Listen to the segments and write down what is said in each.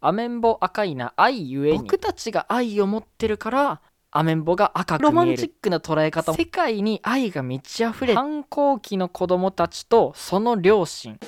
アメンボ赤いな愛ゆえに。僕たちが愛を持ってるからアメンボが赤く見える。ロマンチックな捉え方世界に愛が満ち溢れ反抗期の子供たちとその両親。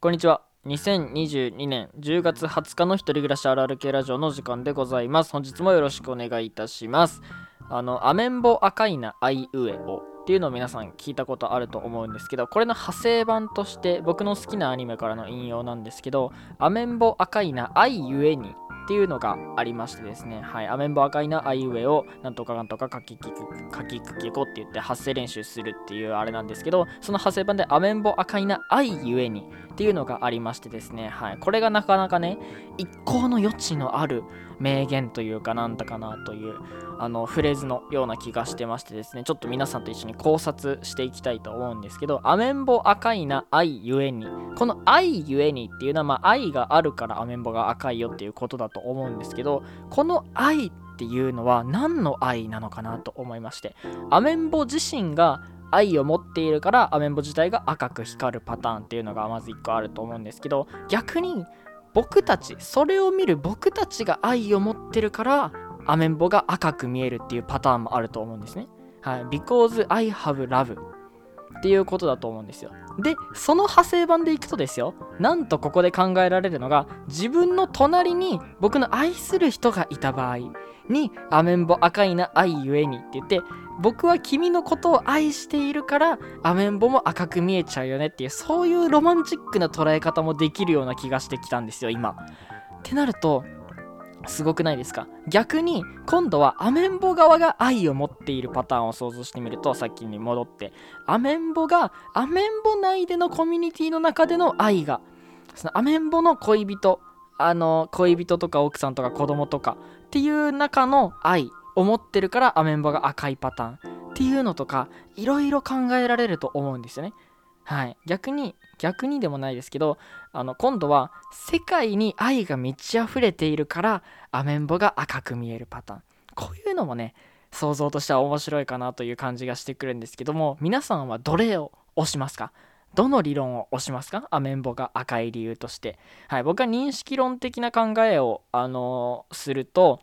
こんにちは。2022年10月20日の一人暮らしあるある系ラジオの時間でございます。本日もよろしくお願いいたします。あの、アメンボ赤いなあいうえおっていうのを皆さん聞いたことあると思うんですけど、これの派生版として僕の好きなアニメからの引用なんですけど、アメンボ赤いな愛ゆえにっていうのがありましてですね、はい、アメンボ赤いなあいうえをなんとかなんとか書ききく書きくきこって言って発声練習するっていうあれなんですけど、その派生版でアメンボ赤いな愛ゆえにっていうのがありましてですね、はい、これがなかなかね、一向の余地のある名言というかなんだかなというあのフレーズのような気がしてましてですね。ちょっと皆さんと一緒に考察していきたいと思うんですけどアメンボ赤いな愛ゆえに。この愛ゆえにっていうのは、まあ、愛があるからアメンボが赤いよっていうことだとと思うんですけどこの愛っていうのは何の愛なのかなと思いましてアメンボ自身が愛を持っているからアメンボ自体が赤く光るパターンっていうのがまず1個あると思うんですけど逆に僕たちそれを見る僕たちが愛を持ってるからアメンボが赤く見えるっていうパターンもあると思うんですね。はい。because I have love っていうことだと思うんですよ。で、その派生版でいくとですよ、なんとここで考えられるのが、自分の隣に僕の愛する人がいた場合に、アメンボ赤いな愛ゆえにって言って、僕は君のことを愛しているからアメンボも赤く見えちゃうよねっていうそういうロマンチックな捉え方もできるような気がしてきたんですよ今。ってなるとすごくないですか？逆に今度はアメンボ側が愛を持っているパターンを想像してみるとさっきに戻ってアメンボがアメンボ内でのコミュニティの中での愛がそのアメンボの恋人あの恋人とか奥さんとか子供とかっていう中の愛を持ってるからアメンボが赤いパターンっていうのとかいろいろ考えられると思うんですよね。はい。逆に逆にでもないですけどあの今度は世界に愛が満ち溢れているからアメンボが赤く見えるパターン。こういうのもね想像としては面白いかなという感じがしてくるんですけども皆さんはどれを押しますか？どの理論を押しますか？アメンボが赤い理由として。はい、僕は認識論的な考えを、あのー、すると、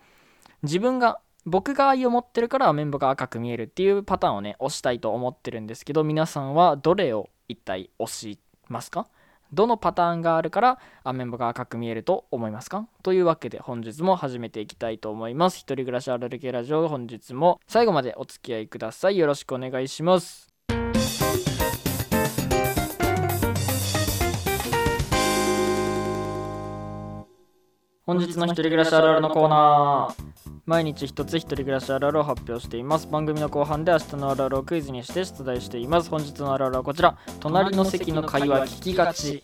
自分が、僕が愛を持ってるからアメンボが赤く見えるっていうパターンをね、押したいと思ってるんですけど、皆さんはどれを一体押しますか？どのパターンがあるからアメンボが赤く見えると思いますか？というわけで本日も始めていきたいと思います。一人暮らしあるる系ラジオ本日も最後までお付き合いください。よろしくお願いします。本日の一人暮らしあるあるのコーナー毎日一つ一人暮らしあるあるを発表しています。番組の後半で明日のあるあるをクイズにして出題しています。本日のあるあるはこちら。隣の席の会話聞きがち。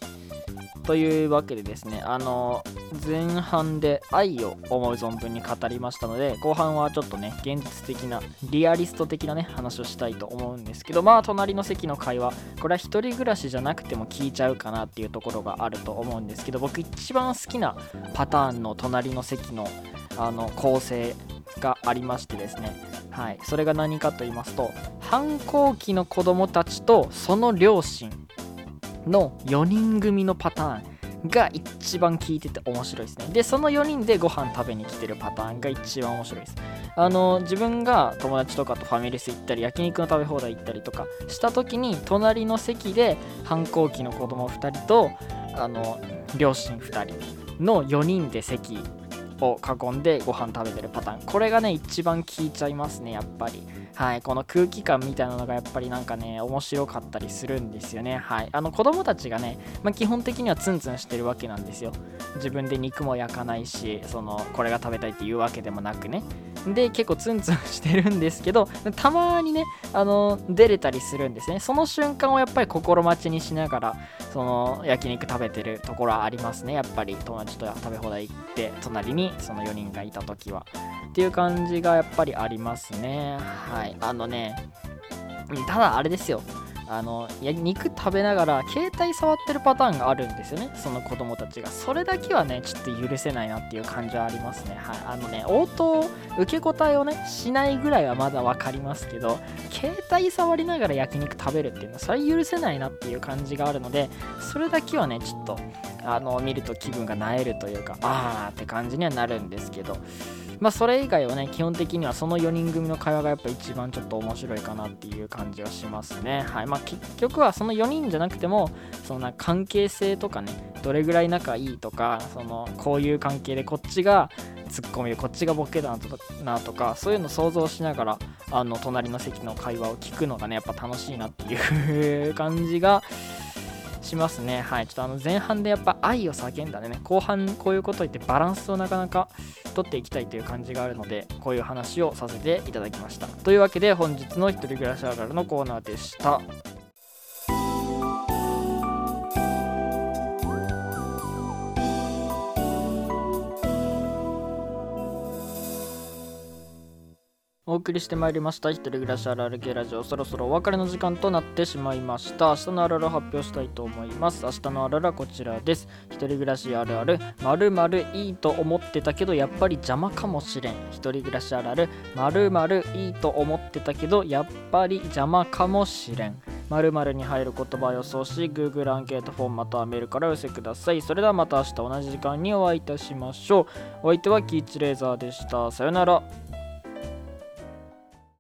というわけでですねあの前半で愛を思う存分に語りましたので後半はちょっとね現実的なリアリスト的なね話をしたいと思うんですけどまあ隣の席の会話。これは一人暮らしじゃなくても聞いちゃうかなっていうところがあると思うんですけど僕一番好きなパターンの隣の席のあの構成がありましてですね。はい。それが何かと言いますと反抗期の子供たちとその両親の4人組のパターンが一番効いてて面白いですね。でその4人でご飯食べに来てるパターンが一番面白いです。あの自分が友達とかとファミレス行ったり焼肉の食べ放題行ったりとかした時に隣の席で反抗期の子供2人とあの両親2人の4人で席を囲んでご飯食べてるパターン。これがね一番効いちゃいますねやっぱり。はいこの空気感みたいなのがやっぱりなんかね面白かったりするんですよね。はい。あの子供たちがね、まあ、基本的にはツンツンしてるわけなんですよ。自分で肉も焼かないしそのこれが食べたいっていうわけでもなくね。で結構ツンツンしてるんですけど たまにねあの出れたりするんですね。その瞬間をやっぱり心待ちにしながらその焼肉食べてるところはありますね。やっぱり友達と食べ放題行って隣にその4人がいた時は。っていう感じがやっぱりありますね。はい。あのねただあれですよ。あのや肉食べながら携帯触ってるパターンがあるんですよね。その子供たちが。それだけはねちょっと許せないなっていう感じはありますね。はい。あのね応答受け答えをねしないぐらいはまだ分かりますけど携帯触りながら焼肉食べるっていうのはそれは許せないなっていう感じがあるのでそれだけはねちょっとあの見ると気分がなえるというかあーって感じにはなるんですけど。まあそれ以外はね基本的にはその4人組の会話がやっぱ一番ちょっと面白いかなっていう感じはしますね。はい。まあ結局はその4人じゃなくてもそのな関係性とかねどれぐらい仲いいとかそのこういう関係でこっちがツッコミでこっちがボケだなとかそういうの想像しながらあの隣の席の会話を聞くのがねやっぱ楽しいなっていう 感じがしますね。はい。ちょっとあの前半でやっぱ愛を叫んだね、後半こういうこと言ってバランスをなかなか取っていきたいという感じがあるので、こういう話をさせていただきました。というわけで本日の一人暮らしあるあるのコーナーでした。お送りしてまいりました一人暮らしあるある系ラジオ。そろそろお別れの時間となってしまいました。明日のあるある発表したいと思います。明日のあるあるはこちらです。一人暮らしあるあるまるまるいいと思ってたけどやっぱり邪魔かもしれん。一人暮らしあるあるまるまるいいと思ってたけどやっぱり邪魔かもしれん。〇〇に入る言葉を予想し Google アンケートフォームまたはメールから寄せください。それではまた明日同じ時間にお会いいたしましょう。お相手はキーチレーザーでした。さよなら。